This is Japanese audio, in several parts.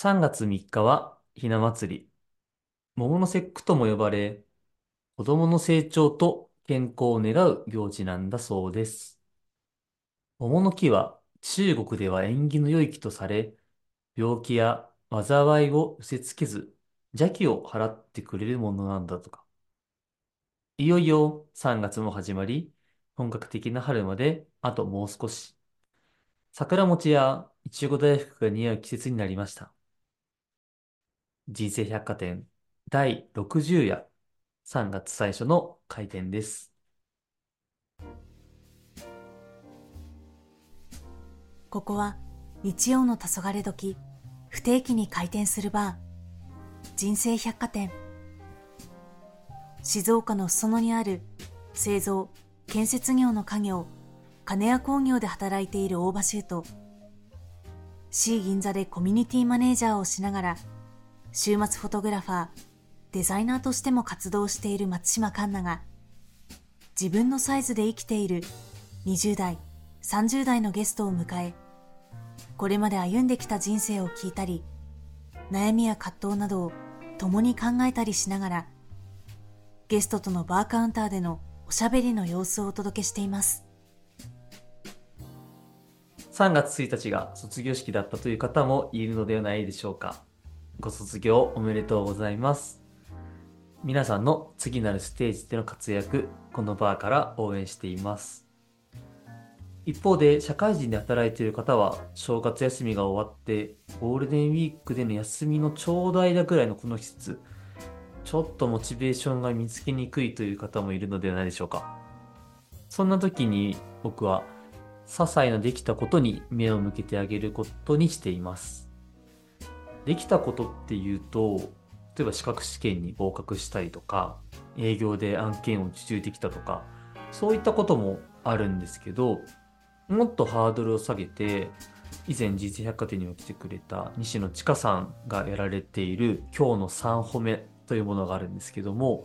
3月3日はひな祭り。桃の節句とも呼ばれ、子供の成長と健康を願う行事なんだそうです。桃の木は中国では縁起の良い木とされ、病気や災いを寄せ付けず、邪気を払ってくれるものなんだとか。いよいよ3月も始まり、本格的な春まであともう少し。桜餅やいちご大福が似合う季節になりました。人生百貨店第60夜3月最初の開店です。ここは日曜の黄昏時、不定期に開店するバー、人生百貨店。静岡の裾野にある製造、建設業の家業、金谷工業で働いている大場修と、C 銀座でコミュニティマネージャーをしながら、週末フォトグラファー、デザイナーとしても活動している松島環奈が、自分のサイズで生きている20代、30代のゲストを迎え、これまで歩んできた人生を聞いたり、悩みや葛藤などを共に考えたりしながら、ゲストとのバーカウンターでのおしゃべりの様子をお届けしています。3月1日が卒業式だったという方もいるのではないでしょうか。ご卒業おめでとうございます。皆さんの次なるステージでの活躍、このバーから応援しています。一方で、社会人で働いている方は、正月休みが終わって、ゴールデンウィークでの休みのちょうど間ぐらいのこの季節、ちょっとモチベーションが見つけにくいという方もいるのではないでしょうか。そんな時に僕は、些細なできたことに目を向けてあげることにしています。できたことっていうと、例えば資格試験に合格したりとか、営業で案件を受注できたとか、そういったこともあるんですけど、もっとハードルを下げて、以前人生百貨店にも来てくれた西野千佳さんがやられている今日の3歩目というものがあるんですけども、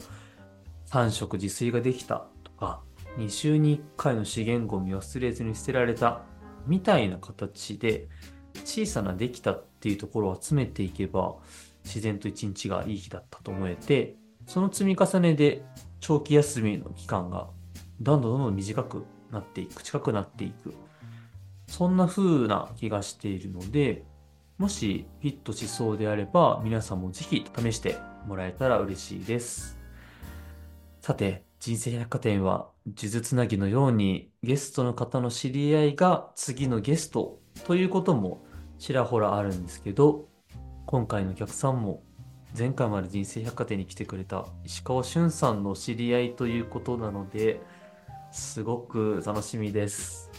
3食自炊ができたとか、2週に1回の資源ゴミ忘れずに捨てられたみたいな形で小さなできたっていうところを集めていけば自然と一日がいい日だったと思えてその積み重ねで長期休みの期間がどんどんどんどん短くなっていく近くなっていく。そんな風な気がしているのでもしフィットしそうであれば皆さんもぜひ試してもらえたら嬉しいです。さて人生百貨店は呪術つなぎのようにゲストの方の知り合いが次のゲストということもちらほらあるんですけど今回のお客さんも前回まで人生百貨店に来てくれた石川俊さんの知り合いということなのですごく楽しみです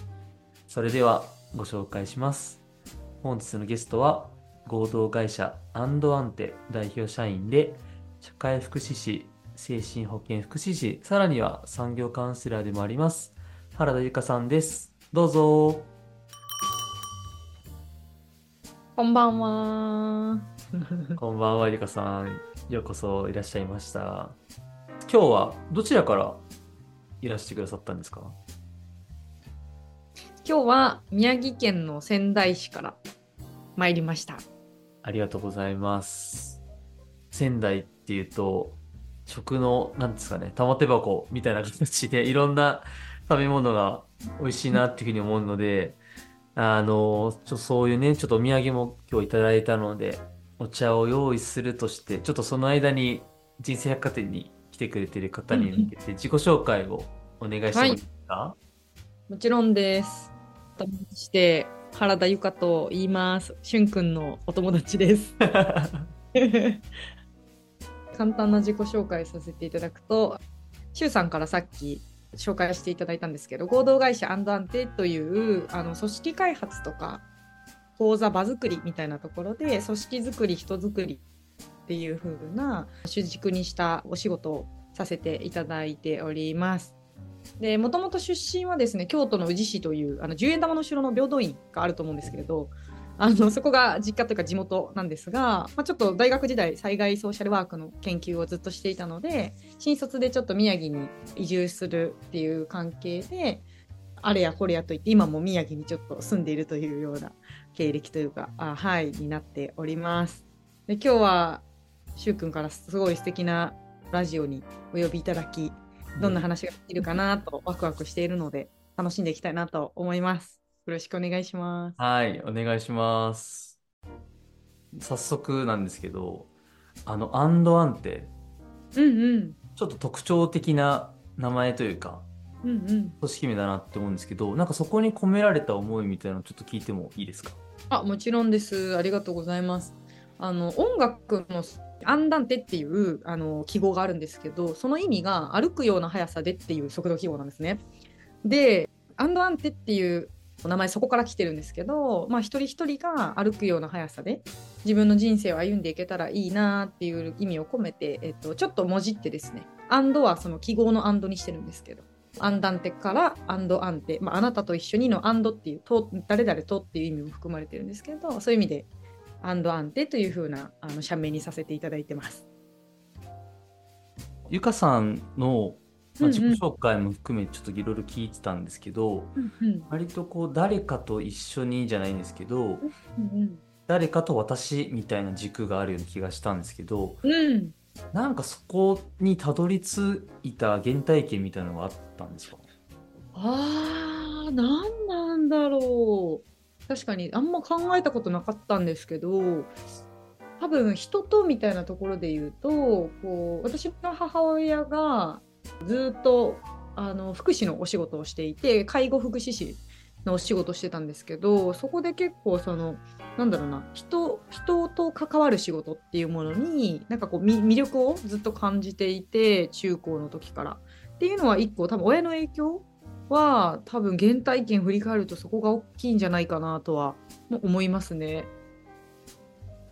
それではご紹介します本日のゲストは合同会社アンドアンテ代表社員で社会福祉士精神保健福祉士、さらには産業カウンセラーでもあります、原田由香さんです。どうぞ。こんばんは。こんばんは、ゆかさん。ようこそいらっしゃいました。今日はどちらからいらしてくださったんですか？今日は宮城県の仙台市から参りました。ありがとうございます。仙台っていうと、食の、なんですかね、玉手箱みたいな形でいろんな食べ物が美味しいなっていうふうに思うので、あの、ちょそういうね、ちょっとお土産も今日いただいたので、お茶を用意するとして、ちょっとその間に人生百貨店に来てくれてる方に向けて自己紹介をお願いしてもいいですか、はい、もちろんです。して原田由香と言います。しゅんくんのお友達です。簡単な自己紹介させていただくと、周さんからさっき紹介していただいたんですけど、合同会社アンアンテというあの組織開発とか講座場作りみたいなところで、組織づくり、人づくりっていう風な主軸にしたお仕事をさせていただいております。で、もともと出身はですね、京都の宇治市という、あの、10円玉の城の平等院があると思うんですけれど、あのそこが実家というか地元なんですが、まあ、ちょっと大学時代災害ソーシャルワークの研究をずっとしていたので新卒でちょっと宮城に移住するっていう関係であれやこれやといって今も宮城にちょっと住んでいるというような経歴というか、あはい、になっております。で今日は、しゅうくんからすごい素敵なラジオにお呼びいただき、どんな話ができるかなとワクワクしているので、楽しんでいきたいなと思います。よろしくお願いします。はい、お願いします。早速なんですけど、あの、アンドアンって、うんうん。ちょっと特徴的な名前というか、うんうん。組織名だなって思うんですけど、なんかそこに込められた思いみたいなのちょっと聞いてもいいですか？あ、もちろんです。ありがとうございます。あの音楽のアンダンテっていうあの記号があるんですけど、その意味が歩くような速さでっていう速度記号なんですね。で、アンドアンテっていうお名前そこから来てるんですけど、まあ一人一人が歩くような速さで自分の人生を歩んでいけたらいいなっていう意味を込めて、えっと、ちょっと文字ってですね、アンドはその記号のアンドにしてるんですけど、アンダンテからアンドアンテ、まあ、あなたと一緒にのアンドっていうと誰々とっていう意味も含まれてるんですけどそういう意味でアンドアンテという風なあの社名にさせていただいてます。ゆかさんの、まあ、うん。うん自己紹介も含めちょっといろいろ聞いてたんですけど、うん割とこう誰かと一緒にじゃないんですけど、うん誰かと私みたいな軸があるような気がしたんですけど、うん、なんかそこにたどり着いた原体験みたいなのがあったんですか？あー何なんだろう。確かにあんま考えたことなかったんですけど多分人とみたいなところで言うとこう私の母親がずっとあの福祉のお仕事をしていて介護福祉士のお仕事をしてたんですけどそこで結構そのなんだろうな人人と関わる仕事っていうものになんかこう魅力をずっと感じていて中高の時から。っていうのは一個多分親の影響は多分原体験振り返るとそこが大きいんじゃないかなとは思いますね。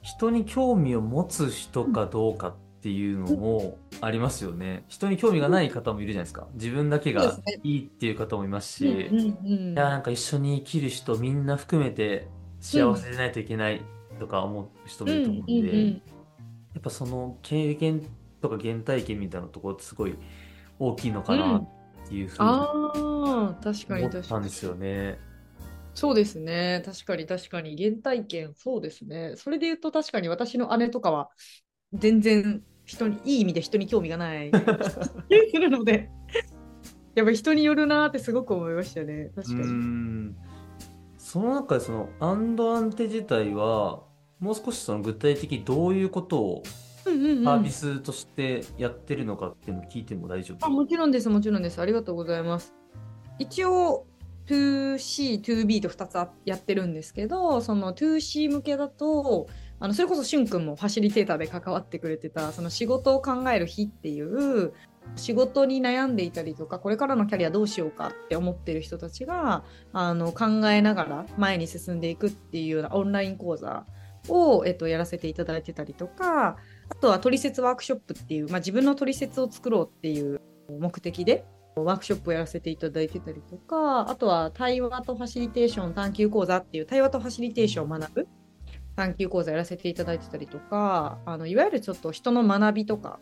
人に興味を持つ人かどうかっていうのもありますよね。人に興味がない方もいるじゃないですか。自分だけがいいっていう方もいますし、うんうんいや、なんか一緒に生きる人みんな含めて幸せでないといけないとか思う人もいると思うんで、うんうんうん。やっぱその経験とか原体験みたいなところってすごい大きいのかなっていうふうに。思ったんですよね。そうですね。確かに確かに。原体験そうですね。それで言うと確かに私の姉とかは全然人にいい意味で人に興味がないするのでやっぱ人によるなーってすごく思いましたね確かに。んその中でそのアンドアンテ自体はもう少しその具体的にどういうことをうんうんうんサービスとしてやってるのかっていうのを聞いても大丈夫あもちろんです、もちろんです。ありがとうございます。一応、2C、2B と2つあやってるんですけど、その 2C 向けだと、あのそれこそしゅんくんもファシリテーターで関わってくれてた、その仕事を考える日っていう、仕事に悩んでいたりとか、これからのキャリアどうしようかって思ってる人たちがあの考えながら前に進んでいくっていうようなオンライン講座を、えっと、やらせていただいてたりとか、あとはトリセツワークショップっていう、まあ、自分のトリセツを作ろうっていう目的でワークショップをやらせていただいてたりとか、あとは対話とファシリテーション探究講座っていう対話とファシリテーションを学ぶ。探究講座やらせていただいてたりとか、あのいわゆるちょっと人の学びとか、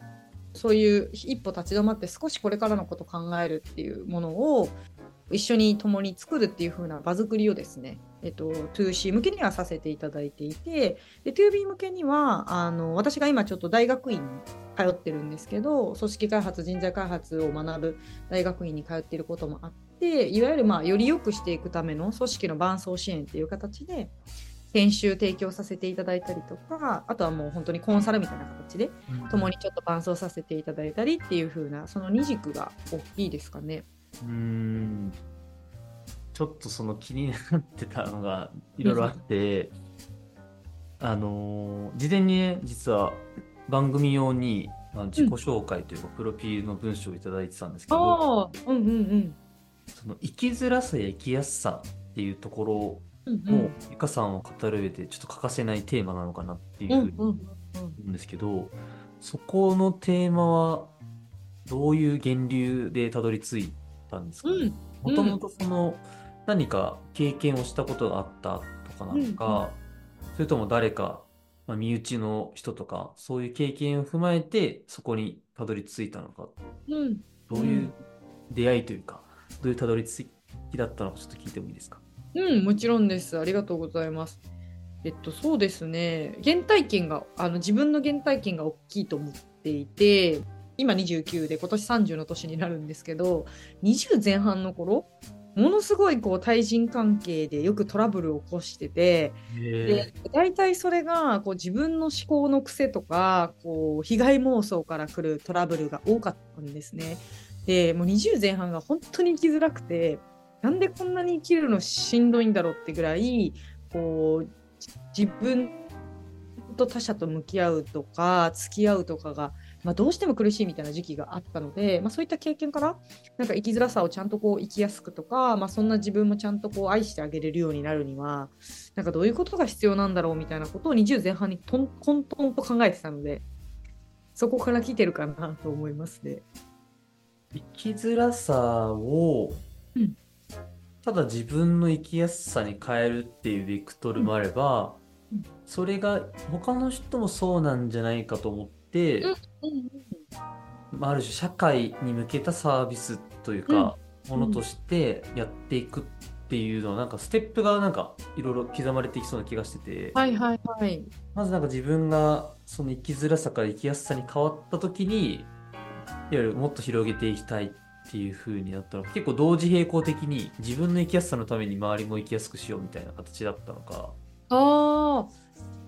そういう一歩立ち止まって少しこれからのことを考えるっていうものを一緒に共に作るっていう風な場作りをですね、えっと、2C 向けにはさせていただいていて、で 2B 向けにはあの私が今ちょっと大学院に通ってるんですけど組織開発人材開発を学ぶ大学院に通っていることもあっていわゆるまあより良くしていくための組織の伴走支援っていう形で研修提供させていただいたりとかあとはもう本当にコンサルみたいな形で共にちょっと伴走させていただいたりっていう風なその二軸が大きいですかね。うーん。ちょっとその気になってたのがいろいろあって、あのー事前にね、実は番組用にまあ自己紹介というか、プロフィールの文章をいただいてたんですけど、ああうんうんうん。その生きづらさや生きやすさっていうところうんも、ゆかさんを語る上でちょっと欠かせないテーマなのかなっていうふうに思うんうんうん。うんですけど、そこのテーマはどういう源流でたどり着いたんですかもともとその何か経験をしたことがあったとかなのか、それとも誰か、まあ、身内の人とか、そういう経験を踏まえてそこにたどり着いたのか、うん。どういう出会いというか、どういうたどり着きだったのかちょっと聞いてもいいですか？うん、もちろんです。ありがとうございます。えっと、そうですね。原体験が、あの、自分の原体験が大きいと思っていて、今29で今年30の年になるんですけど、20前半の頃、ものすごいこう対人関係でよくトラブルを起こしてて、で大体それがこう自分の思考の癖とかこう被害妄想から来るトラブルが多かったんですね。でもう20前半が本当に生きづらくてなんでこんなに生きるのしんどいんだろうってぐらいこう自分と他者と向き合うとか付き合うとかが、まあ、どうしても苦しいみたいな時期があったので、まあ、そういった経験からなんか生きづらさをちゃんとこう生きやすくとか、まあ、そんな自分もちゃんとこう愛してあげれるようになるにはなんかどういうことが必要なんだろうみたいなことを20前半にとん混沌と考えてたのでそこから来てるかなと思いますね。生きづらさを、うんただ自分の生きやすさに変えるっていうベクトルもあれば、うんうんそれが他の人もそうなんじゃないかと思って、うんまあ、ある種社会に向けたサービスというか、ものとしてやっていくっていうのはなんかステップがなんかいろいろ刻まれていきそうな気がしてて、はいはいはい。まずなんか自分がその生きづらさから生きやすさに変わった時にいわゆるもっと広げていきたいっていう風になったのか結構同時並行的に自分の生きやすさのために周りも生きやすくしようみたいな形だったのか。ああ、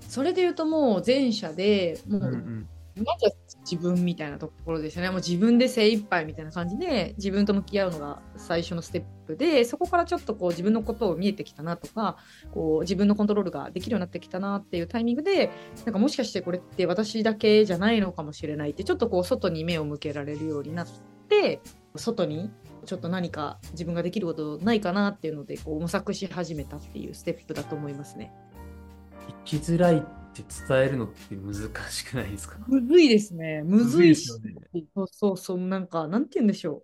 それで言うともう前者でもう、うんうんまずは自分みたいなところですよね。もう自分で精一杯みたいな感じで自分と向き合うのが最初のステップでそこからちょっとこう自分のことを見えてきたなとかこう自分のコントロールができるようになってきたなっていうタイミングでなんかもしかしてこれって私だけじゃないのかもしれないってちょっとこう外に目を向けられるようになって外にちょっと何か自分ができることないかなっていうのでこう模索し始めたっていうステップだと思いますね。生きづらいって伝えるのって難しくないですか？むずいですね。むずいし、ねそうそうそう、なんか、なんて言うんでしょう。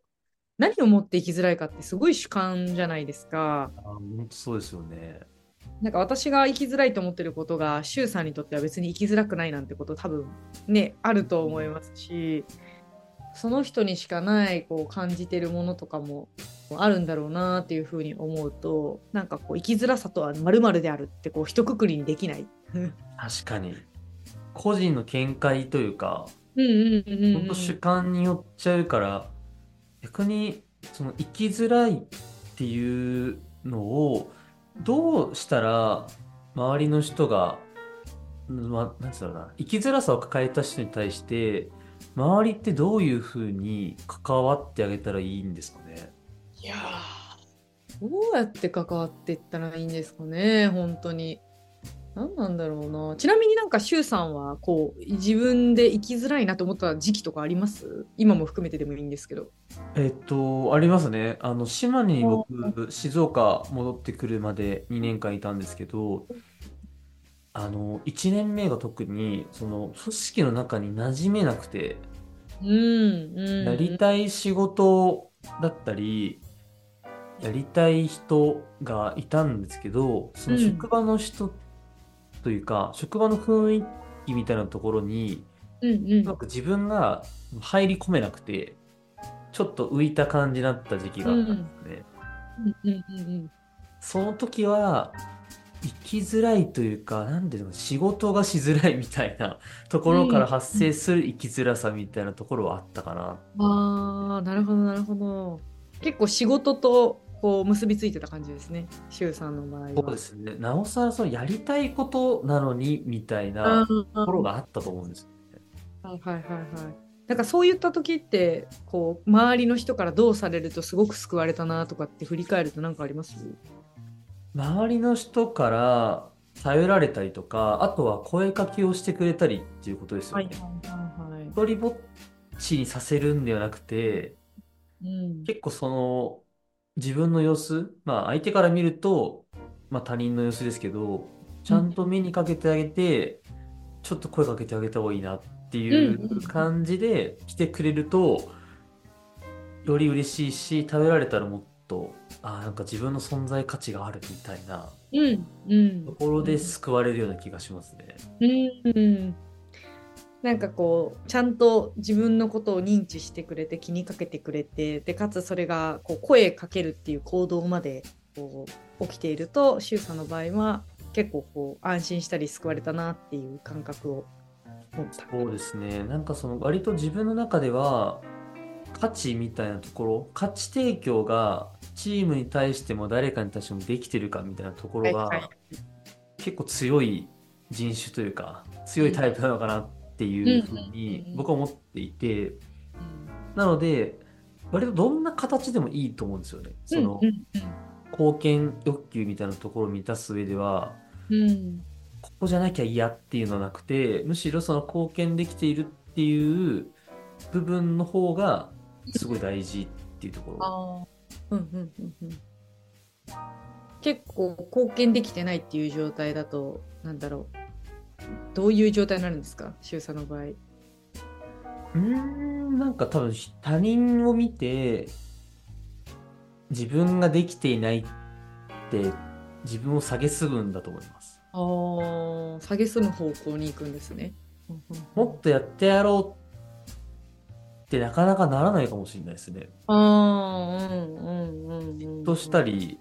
何をもって生きづらいかってすごい主観じゃないですか。あ本当そうですよね。なんか私が生きづらいと思ってることが、周さんにとっては別に生きづらくないなんてこと多分ね、あると思いますし、その人にしかないこう感じてるものとかもあるんだろうなっていうふうに思うと、なんかこう生きづらさとは〇〇であるってこう一括りにできない。確かに。個人の見解というか、うんうんうんうん、本当主観によっちゃうから、逆にその生きづらいっていうのをどうしたら周りの人が、まあ、なんつうんだろうな、生きづらさを抱えた人に対して、周りってどういうふうに関わってあげたらいいんですかね？いやーどうやって関わっていったらいいんですかね、本当に。何なんだろうな。ちなみになんか、周さんは、こう、自分で生きづらいなと思った時期とかあります？今も含めてでもいいんですけど。えっと、ありますね。あの、島根に僕、静岡戻ってくるまで2年間いたんですけど、あの、1年目が特に、その、組織の中に馴染めなくて、うん、うん。やりたい仕事だったり、やりたい人がいたんですけど、そのうん職場の人というか、職場の雰囲気みたいなところに、うん、うんうまく自分が入り込めなくて、ちょっと浮いた感じになった時期があったんですね。うん、うん、うん。その時は、生きづらいというか、なんていうの、仕事がしづらいみたいな ところから発生する生きづらさみたいなところはあったかな。ああ、なるほど、なるほど。結構仕事と、こう、結びついてた感じですね。周さんの場合は。そうですね。なおさらそのやりたいことなのにみたいなところがあったと思うんですよね。はいはいはいはい。なんかそういった時ってこう周りの人からどうされるとすごく救われたなとかって振り返ると何かあります？周りの人から頼られたりとか、あとは声かけをしてくれたりっていうことですよね。一人ぼっちにさせるんではなくて、うん。結構その自分の様子、まあ相手から見ると、まあ他人の様子ですけど、ちゃんと目にかけてあげて、ちょっと声かけてあげた方がいいなっていうんうんううん。感じで来てくれると、より嬉しいし、食べられたらもっと、ああ、なんか自分の存在価値があるみたいなところで救われるような気がしますね。うんうんなんかこうちゃんと自分のことを認知してくれて気にかけてくれてでかつそれがこう声かけるっていう行動までこう起きていると周さんの場合は結構こう安心したり救われたなっていう感覚を持った。そうですね。なんかその割と自分の中では価値みたいなところ、価値提供がチームに対しても誰かに対してもできてるかみたいなところが結構強い人種というか強いタイプなのかなっていうふうに僕は思っていて、うん。なので割とどんな形でもいいと思うんですよね。そのうん貢献欲求みたいなところを満たす上では、ここじゃなきゃ嫌っていうのはなくて、むしろその貢献できているっていう部分の方がすごい大事っていうところ。うんうんうんうん結構貢献できてないっていう状態だとなんだろうどういう状態になるんですか？周さんの場合。うーん、なんか多分他人を見て自分ができていないって自分を蔑むんだと思います。ああ下げすむ方向に行くんですね。もっとやってやろうってなかなかならないかもしれないですね。うんうんうんうん。としたり、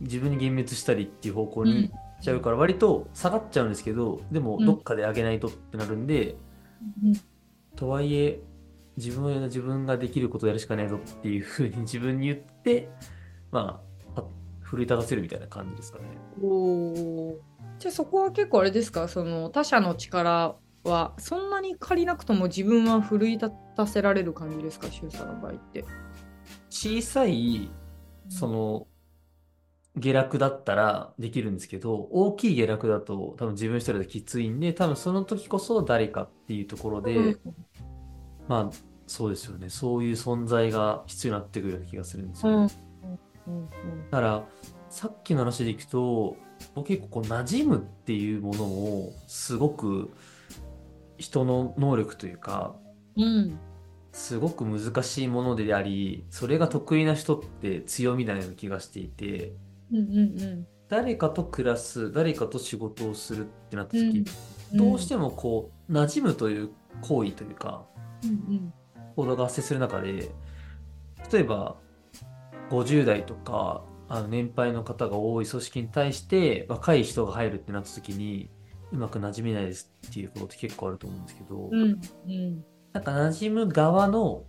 自分に幻滅したりっていう方向に行っちゃうから割と下がっちゃうんですけど、でもうんどっかで上げないとってなるんで、うんとはいえ自分は自分ができることをやるしかないぞっていうふうに 自分に言ってまあは奮い立たせるみたいな感じですかね。おーじゃあそこは結構あれですか？その他者の力はそんなに借りなくとも自分は奮い立たせられる感じですか？周さんの場合って。小さいその下落だったらできるんですけど大きい下落だと多分自分一人できついんで多分その時こそ誰かっていうところで、うんまあそうですよねそういう存在が必要になってくるような気がするんですよね。だからさっきの話でいくと僕結構こう馴染むっていうものをすごく人の能力というかうん。すごく難しいものでありそれが得意な人って強みなような気がしていてうんうん誰かと暮らす誰かと仕事をするってなった時、うんどうしてもこう馴染むという行為というかうん行動が発生する中で例えば50代とかあの年配の方が多い組織に対して若い人が入るってなった時にうまく馴染めないですっていうことって結構あると思うんですけど、うんうん。なんか馴染む側の、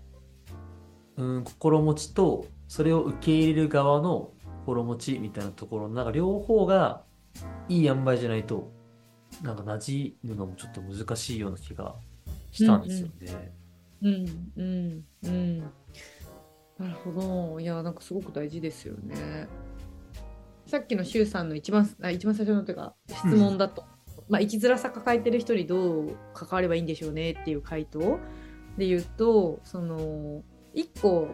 うん、心持ちとそれを受け入れる側の心持ちみたいなところのなんか両方がいい塩梅じゃないとなんか馴染むのもちょっと難しいような気がしたんですよね。うんうんうん。なるほど。いやなんかすごく大事ですよね。さっきの周さんの一番あ一番最初のというか質問だと、まあ生きづらさ抱えてる人にどう関わればいいんでしょうねっていう回答で言うとその一個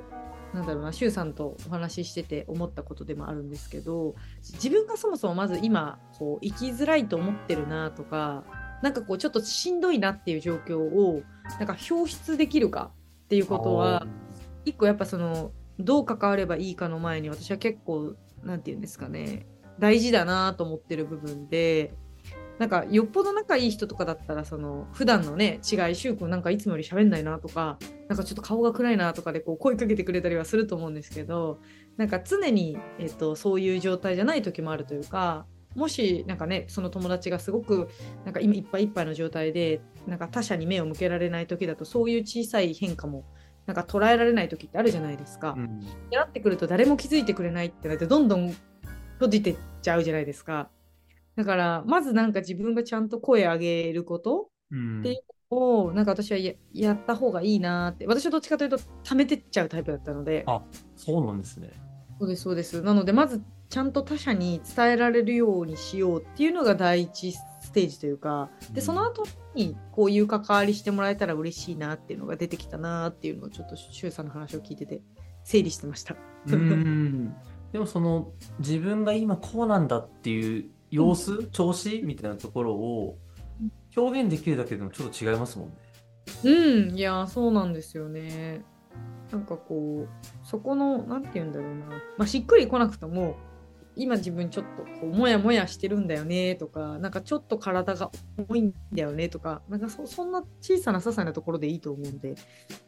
なんだろうな周さんとお話ししてて思ったことでもあるんですけど自分がそもそもまず今こう生きづらいと思ってるなとかなんかこうちょっとしんどいなっていう状況をなんか表出できるかっていうことは一個やっぱそのどう関わればいいかの前に私は結構なんて言うんですかね大事だなと思ってる部分でなんかよっぽど仲いい人とかだったらその普段のね違い柊君なんかいつもより喋んないなとかなんかちょっと顔が暗いなとかでこう声かけてくれたりはすると思うんですけどなんか常に、えっと、そういう状態じゃない時もあるというかもしなんかねその友達がすごくなんか今いっぱいいっぱいの状態でなんか他者に目を向けられない時だとそういう小さい変化もなんか捉えられない時ってあるじゃないですか。うんってなってくると誰も気づいてくれないってなってどんどん閉じてっちゃうじゃないですか。だからまずなんか自分がちゃんと声上げることうん。でをなんか私はややった方がいいなって。私はどっちかというと溜めてっちゃうタイプだったので。あそうなんですね。そうですそうです。なのでまずちゃんと他者に伝えられるようにしようっていうのが第一ステージというか。でその後にこういう関わりしてもらえたら嬉しいなっていうのが出てきたなっていうのをちょっと周さんの話を聞いてて整理してました。うん。でもその自分が今こうなんだっていう様子、調子みたいなところを表現できるだけでもちょっと違いますもんね。うん、いや、そうなんですよね。なんかこう、そこの、なんて言うんだろうな、まあ、しっくりこなくとも、今自分ちょっとこうもやもやしてるんだよねとか、なんかちょっと体が重いんだよねとか、なんかそそんな小さな些細なところでいいと思うんで、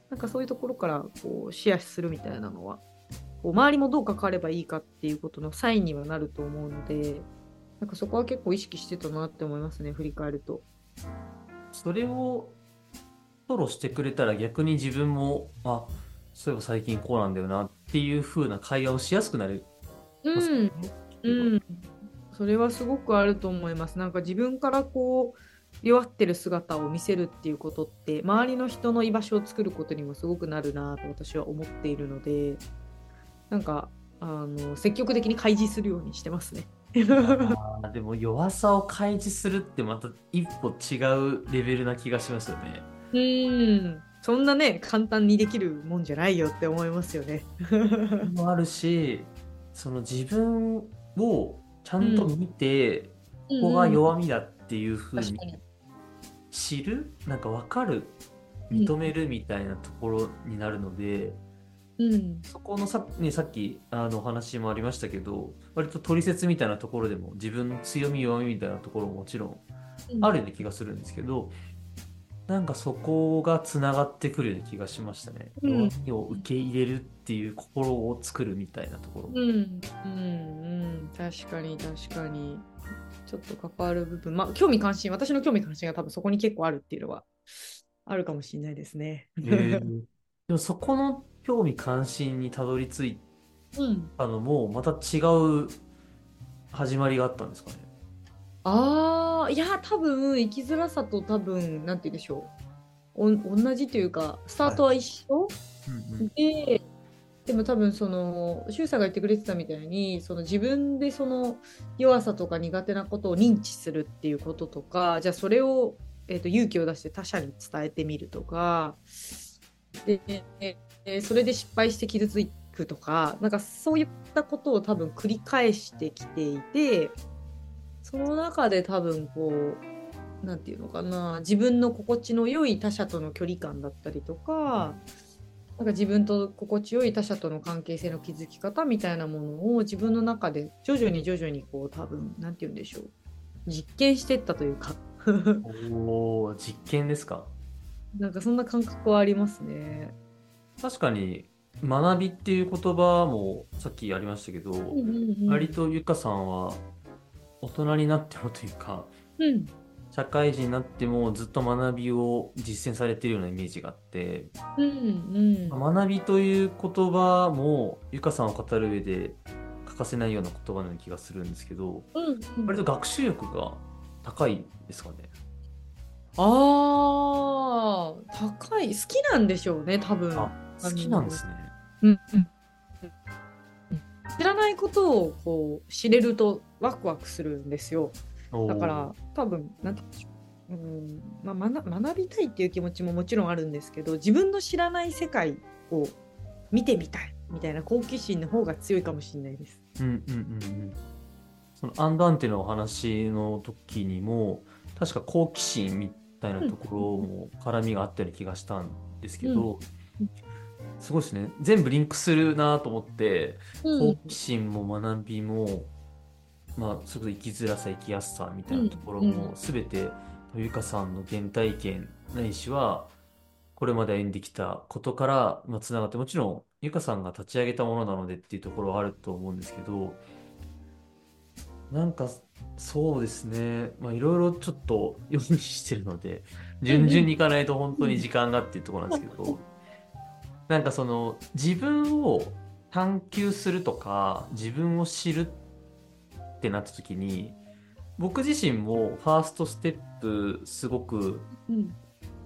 なんかそういうところからこうシェアするみたいなのは、こう周りもどう関わればいいかっていうことのサインにはなると思うのでなんかそこは結構意識してたなって思いますね振り返ると。それをフォローしてくれたら逆に自分も、あ、そういえば最近こうなんだよなっていう風な会話をしやすくなる。うん、うん、それはすごくあると思います。なんか自分からこう弱ってる姿を見せるっていうことって周りの人の居場所を作ることにもすごくなるなと私は思っているのでなんかあの積極的に開示するようにしてますね。でも弱さを開示するってまた一歩違うレベルな気がしますよね。うんそんなね簡単にできるもんじゃないよって思いますよね。もあるし、その自分をちゃんと見て、ここが弱みだっていう風に確かに知る、なんか分かる、うん認めるみたいなところになるので、うん。そこのさ,、ね、さっきあのお話もありましたけど、割と取説みたいなところでも自分の強み弱みみたいなところももちろんあるような気がするんですけど、なんかそこがつながってくるような気がしましたね。うん。弱みを受け入れるっていう心を作るみたいなところ。うんうん。うん。確かに確かに。ちょっと関わる部分。まあ興味関心私の興味関心が多分そこに結構あるっていうのはあるかもしれないですね。えー。でもそこの興味関心にたどり着いうん、たのもまた違う始まりがあったんですかね。ああいや多分生きづらさと多分なんて言うんでしょう。お同じというかスタートは一緒、ででも多分その周さんが言ってくれてたみたいにその自分でその弱さとか苦手なことを認知するっていうこととかじゃあそれを、えー、と勇気を出して他者に伝えてみるとか。ででそれで失敗して傷つくとかなんかそういったことを多分繰り返してきていてその中で多分こうなんていうのかな自分の心地の良い他者との距離感だったりとかなんか自分と心地よい他者との関係性の築き方みたいなものを自分の中で徐々に徐々にこう多分なんて言うんでしょう実験していったというかおー実験ですか？なんかそんな感覚はありますね。確かに学びっていう言葉もさっきありましたけど、割とゆかさんは大人になってもというかうん。社会人になってもずっと学びを実践されてるようなイメージがあってうんうん。学びという言葉もゆかさんを語る上で欠かせないような言葉な気がするんですけどうん割と学習力が高いですかね。あー高い。好きなんでしょうね多分。あ好きなんですね。うんうん知らないことをこう知れるとワクワクするんですよ。だから多分なんて言うんでしょう、うんまあ、学学びたいっていう気持ちももちろんあるんですけど自分の知らない世界を見てみたいみたいな好奇心の方が強いかもしれないです。うんうんうんうん。そのアンダンテのお話の時にも確か好奇心みたいなところも絡みがあったような気がしたんですけど、うんすごいですね。全部リンクするなと思ってうん。好奇心も学びも、まあそれこそ生きづらさ生きやすさみたいなところうん。も全てゆかさんの原体験ないしはこれまで歩んできたことからまあつながってもちろんゆかさんが立ち上げたものなのでっていうところはあると思うんですけどなんかそうですね。まあいろいろちょっと用意してるので順々にいかないと本当に時間がっていうところなんですけどなんかその自分を探求するとか自分を知るってなった時に僕自身もファーストステップすごくうん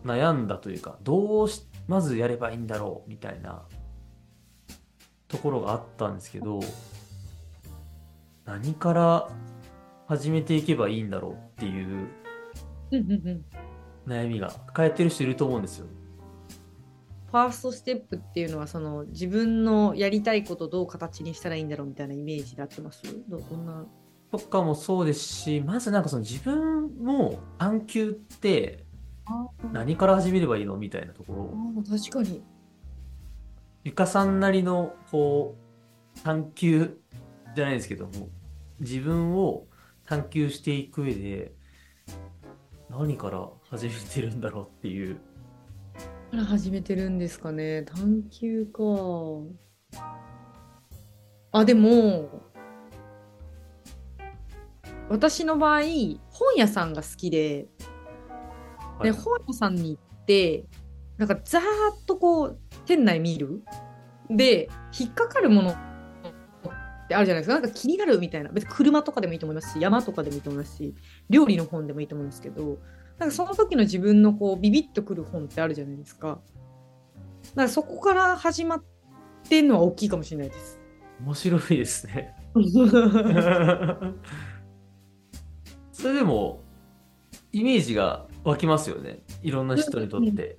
悩んだというかどうしまずやればいいんだろうみたいなところがあったんですけど何から始めていけばいいんだろうっていううんうんうん悩みが抱えてる人いると思うんですよ。ファーストステップっていうのはその自分のやりたいことをどう形にしたらいいんだろうみたいなイメージで合ってます？どどんな？とかもそうですしまずなんかその自分の探求って何から始めればいいのみたいなところ。を確かに。ゆかさんなりのこう探求じゃないですけども自分を探求していく上で何から始めてるんだろうっていうから始めてるんですかね探求か。あ、でも、私の場合、本屋さんが好きで、で、はい本屋さんに行って、なんかざーっとこう、店内見る。で、引っかかるものってあるじゃないですか。なんか気になるみたいな。別に車とかでもいいと思いますし、山とかでもいいと思いますし、料理の本でもいいと思うんですけど、なんかその時の自分のこう、ビビッとくる本ってあるじゃないですか。だからそこから始まってんのは大きいかもしれないです。面白いですね。それでも、イメージが湧きますよね。いろんな人にとって。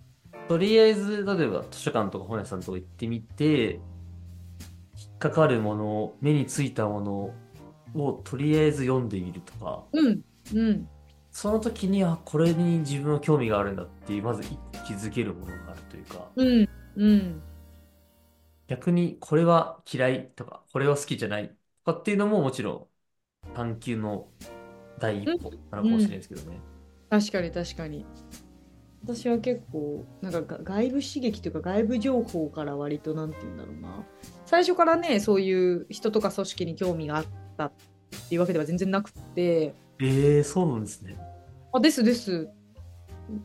とりあえず、例えば図書館とか本屋さんとか行ってみて、引っかかるもの、目についたものをとりあえず読んでみるとか、うん、うん。その時に、あ、これに自分は興味があるんだっていう、まず気づけるものがあるというか、うん、うん。逆にこれは嫌いとか、これは好きじゃないとかっていうのももちろん探求の第一歩なのかもしれないですけどね。確かに確かに。私は結構なんかが外部刺激というか外部情報から割となんて言うんだろうな最初からねそういう人とか組織に興味があったっていうわけでは全然なくってええそうなんですね。あですです。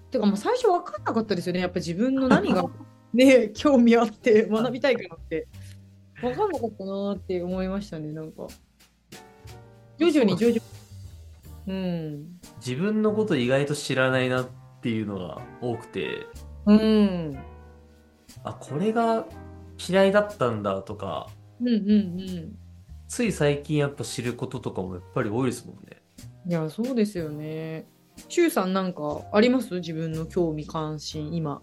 てかもう最初分かんなかったですよね。やっぱ自分の何が ね興味あって学びたいかなって。分かんなかったなって思いましたねなんか。徐々に徐々に。うん。自分のこと意外と知らないなっていうのが多くて、うん。あ、これが嫌いだったんだとか、うんうんうん。つい最近やっぱ知ることとかもやっぱり多いですもんね。いや、そうですよね。しゅうさんなんかあります？自分の興味関心今。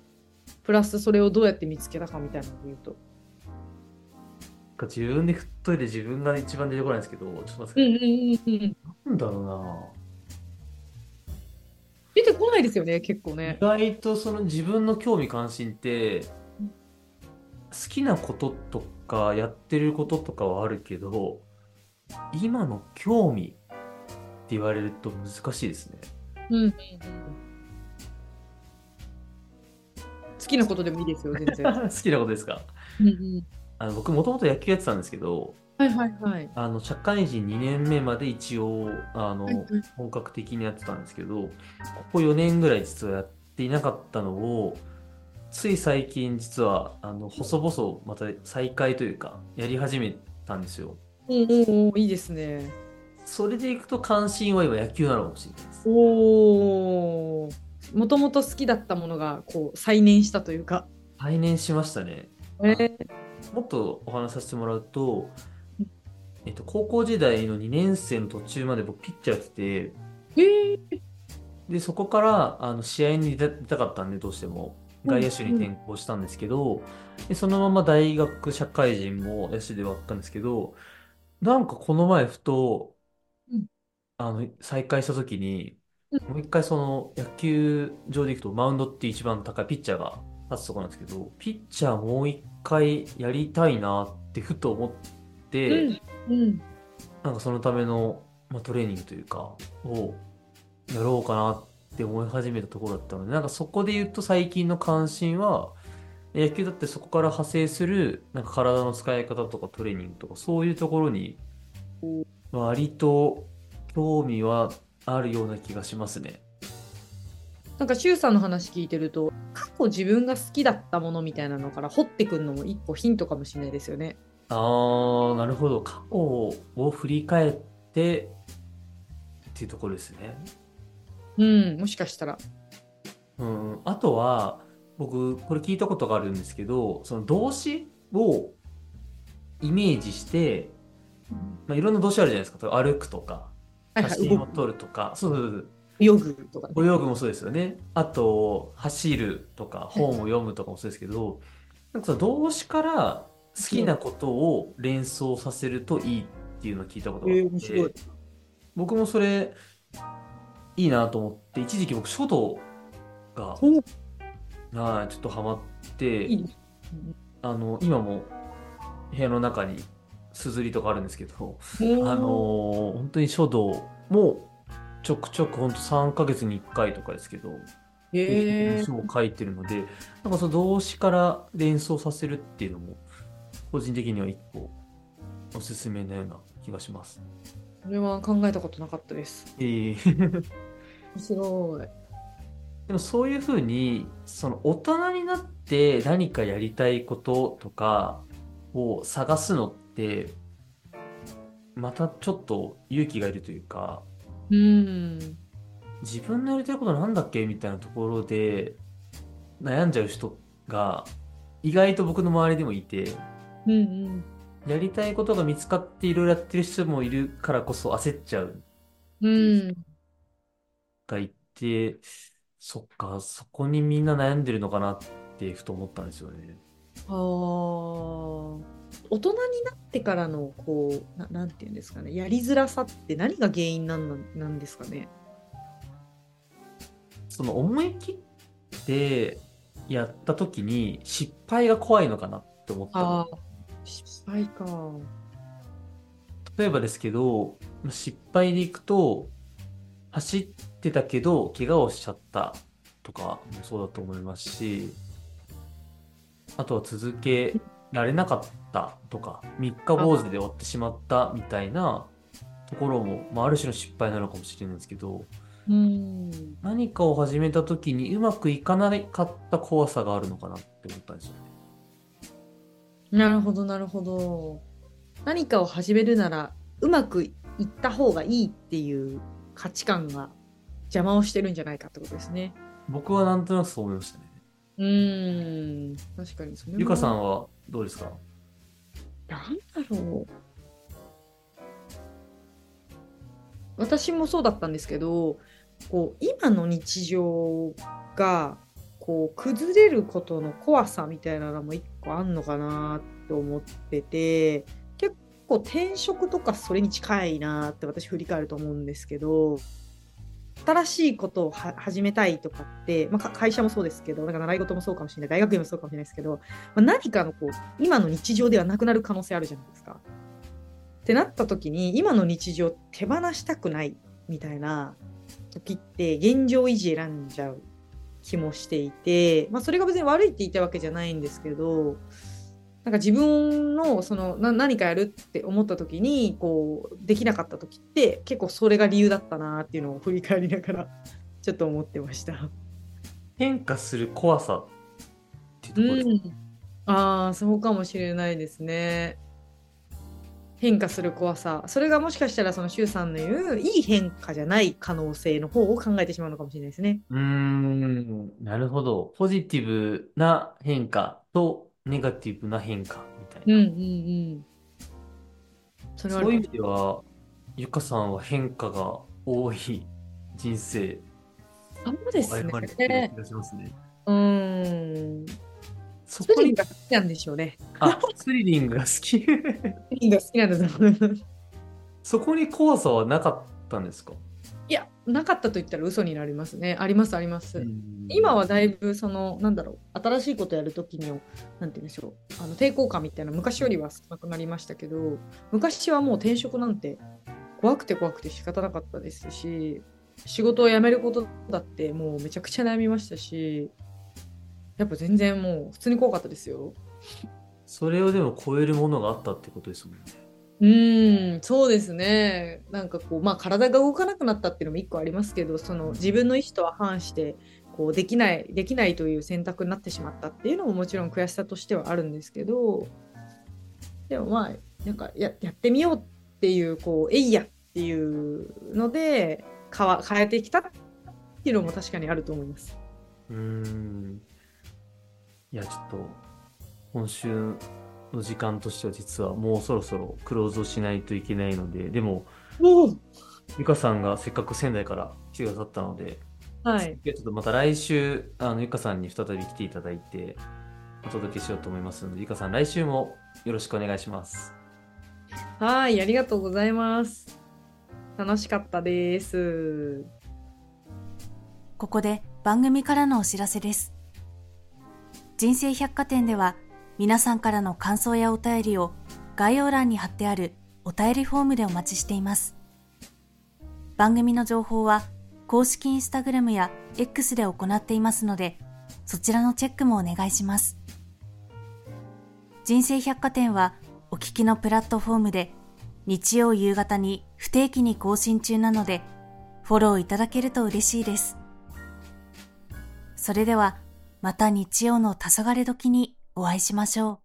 プラスそれをどうやって見つけたかみたいなので言うと。自分で振っといて自分が一番出てこないんですけど、ちょっと待ってください。うんうんうん。なんだろうな。出てこないですよね、結構ね意。外とその自分の興味関心って好きなこととかやってることとかはあるけど今の興味言われると難しいですね。うんうんうん。好きなことでもいいですよ、全然。好きなことですか？うんうん、あの僕もともと野球やってたんですけどはいはいはい。あの社会人2年目まで一応あのはいはい本格的にやってたんですけどここ4年ぐらい実はやっていなかったのをつい最近実はあの細々また再開というかやり始めたんですよ。おーおーいいですね。それでいくと関心は今野球なのかもしれないです。おお。もともと好きだったものがこう再燃したというか。再燃しましたね。えー、もっとお話しさせてもらうと、えっと、高校時代の2年生の途中まで僕ピッチャーやってて、えー、で、そこからあの試合に出たかったんで、どうしても外野手に転向したんですけど、でそのまま大学、社会人も野手ではあったんですけど、なんかこの前ふとうん、あの、再開した時に、うもう一回その野球場で行くとマウンドって一番高いピッチャーが立つところなんですけど、ピッチャーもう一回やりたいなってふと思って、うんうん。なんかそのための、まあ、トレーニングというか、をやろうかなって思い始めたところだったので、なんかそこで言うと最近の関心は、野球だってそこから派生する、なんか体の使い方とかトレーニングとか、そういうところに、割と興味はあるような気がしますね。なんか、シュウさんの話聞いてると、過去自分が好きだったものみたいなのから掘ってくるのも一歩ヒントかもしれないですよね。あー、なるほど。過去を振り返って、っていうところですね。うん、もしかしたら。うん、あとは、僕、これ聞いたことがあるんですけど、その動詞をイメージして、まあ、いろんな動詞あるじゃないですか。歩くとか、写真を撮るとか、そうそうそう泳ぐとかね。泳ぐもそうですよね。あと、走るとか、本を読むとかもそうですけど、なんかその動詞から好きなことを連想させるといいっていうのを聞いたことがあえー、って、面白い。僕もそれ、いいなと思って、一時期僕書道が、おはい、ちょっとハマって、いい。あの、今も部屋の中にすずりとかあるんですけど、あのー本当に書道もちょくちょく本当3ヶ月に1回とかですけど、へえ書を書いてるので、なんかその動詞から連想させるっていうのも、個人的には一個おすすめのような気がします。これは考えたことなかったです。ええ面白い。でもそういうふうに、その大人になって何かやりたいこととかを探すのって、またちょっと勇気がいるというか、うん。自分のやりたいことなんだっけみたいなところで悩んじゃう人が意外と僕の周りでもいて、うんうん。やりたいことが見つかっていろいろやってる人もいるからこそ焦っちゃううん。がいて、そっか、そこにみんな悩んでるのかなってふと思ったんですよね。ああ。大人になってからのこうななんていうんですかねやりづらさって何が原因なんなんですかね？その思い切ってやった時に失敗が怖いのかなって思った失敗か。例えばですけど、失敗でいくと、走ってたけど、怪我をしちゃったとかもそうだと思いますし、あとは続けられなかったとか、三日坊主で終わってしまったみたいなところも、まあ、ある種の失敗なのかもしれないんですけど、うん。何かを始めた時にうまくいかなかった怖さがあるのかなって思ったんですよね。なるほどなるほど。何かを始めるならうまくいった方がいいっていう価値観が邪魔をしてるんじゃないかってことですね。僕はなんとなくそう思いましたね。うーん。確かにそれもゆかさんはどうですか？なんだろう。私もそうだったんですけど、こう今の日常がこう崩れることの怖さみたいなのも一個あんのかなって思ってて、結構転職とかそれに近いなって私振り返ると思うんですけど、新しいことを始めたいとかって、まあ、会社もそうですけど、なんか習い事もそうかもしれない、大学院もそうかもしれないですけど、まあ、何かのこう今の日常ではなくなる可能性あるじゃないですか。ってなった時に今の日常手放したくないみたいな時って現状維持選んじゃう気もしていて、まあ、それが別に悪いって言いたわけじゃないんですけどなんか自分のそのな何かやるって思った時にこうできなかった時って結構それが理由だったなっていうのを振り返りながら ちょっと思ってました。変化する怖さっていうところですねうん、ああそうかもしれないですね。変化する怖さそれがもしかしたらその周さんの言ういい変化じゃない可能性の方を考えてしまうのかもしれないですね。うーん、なるほど。ポジティブな変化とネガティブな変化みたいな。うんうんうん。それそういう意味では、ゆかさんは変化が多い人生そうです歩まれてるねすね。うーん。そこにスリンが、好きなんでしょうね。あ、スリリングが好き。スリンが好きなんだと思います。そこに怖さはなかったんですか？いや、なかったと言ったら嘘になりますね。ありますあります。うん今はだいぶそのなんだろう新しいことやるときのなんて言うんでしょうあの抵抗感みたいな昔よりは少なくなりましたけど昔はもう転職なんて怖くて怖くて仕方なかったですし仕事を辞めることだってもうめちゃくちゃ悩みましたしやっぱ全然もう普通に怖かったですよ。それをでも超えるものがあったってことですもんね。うーんそうですねなんかこうまあ体が動かなくなったっていうのも一個ありますけどその自分の意思とは反してこうできないできないという選択になってしまったっていうのももちろん悔しさとしてはあるんですけどでもまあなんかややってみようっていうこうえいやっていうので変わ変えてきたっていうのも確かにあると思います。うーん。いや、ちょっと、今週の時間としては実はもうそろそろクローズをしないといけないので、でも、おゆかさんがせっかく仙台から来てくださったので、はい、ちょっとまた来週、あの、ゆかさんに再び来ていただいて、お届けしようと思いますので、ゆかさん来週もよろしくお願いします。はい、ありがとうございます。楽しかったです。ここで番組からのお知らせです。人生百貨店では皆さんからの感想やお便りを概要欄に貼ってあるお便りフォームでお待ちしています。番組の情報は公式インスタグラムや X で行っていますので、そちらのチェックもお願いします。人生百貨店は沖聞きのプラットフォームで日曜夕方に不定期に更新中なのでフォローいただけると嬉しいです。それではまた日曜の黄昏時にお会いしましょう。